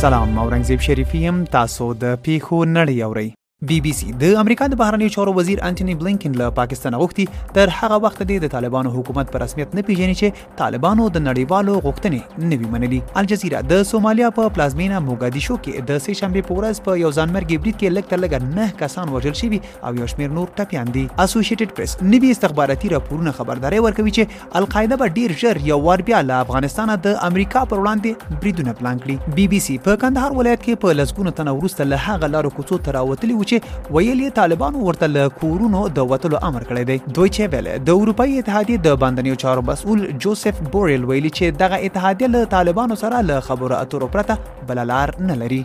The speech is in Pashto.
سلام اورنګزیب شریفی يم تاسو د پیښو نړۍ اورئ بي بي سي د امریکا د بهرنیو چارو وزیر انټونی بلینکن له پاکستان غوښتي تر هغه وخت دی د طالبانو حکومت په رسمیت نه پیژني چې طالبانو د نړیوالو غوښتنې نه وی منلي الجزیره د سومالیا په پلازمینه موګادیشو کې د سه شنبه په ورځ په یو ځانمرګي برید کې لږ تر لږه نه کسان وژل شوي او یو شمېر نور ټپیان دي اسوسییټډ پریس نوي استخباراتي راپورونه خبرداري ورکوي چې القاعده به ډیر ژر یو وار بیا له افغانستان د امریکا پر وړاندې بریدونه پلان کړي بي بي سي په کندهار ولایت کې په لسګونو تنه ورسته له هغه لارو کوڅو تراوتلي و چې ویل یې طالبانو ورته له کورونو د وتلو امر کړی دی دوی چې ویل د اروپאי اتحادیې د باندنیو چارو مسؤل جوزف بوریل ویلي چې دغه اتحادیه له طالبانو سره له خبرو اترو پرته بل لار نه لري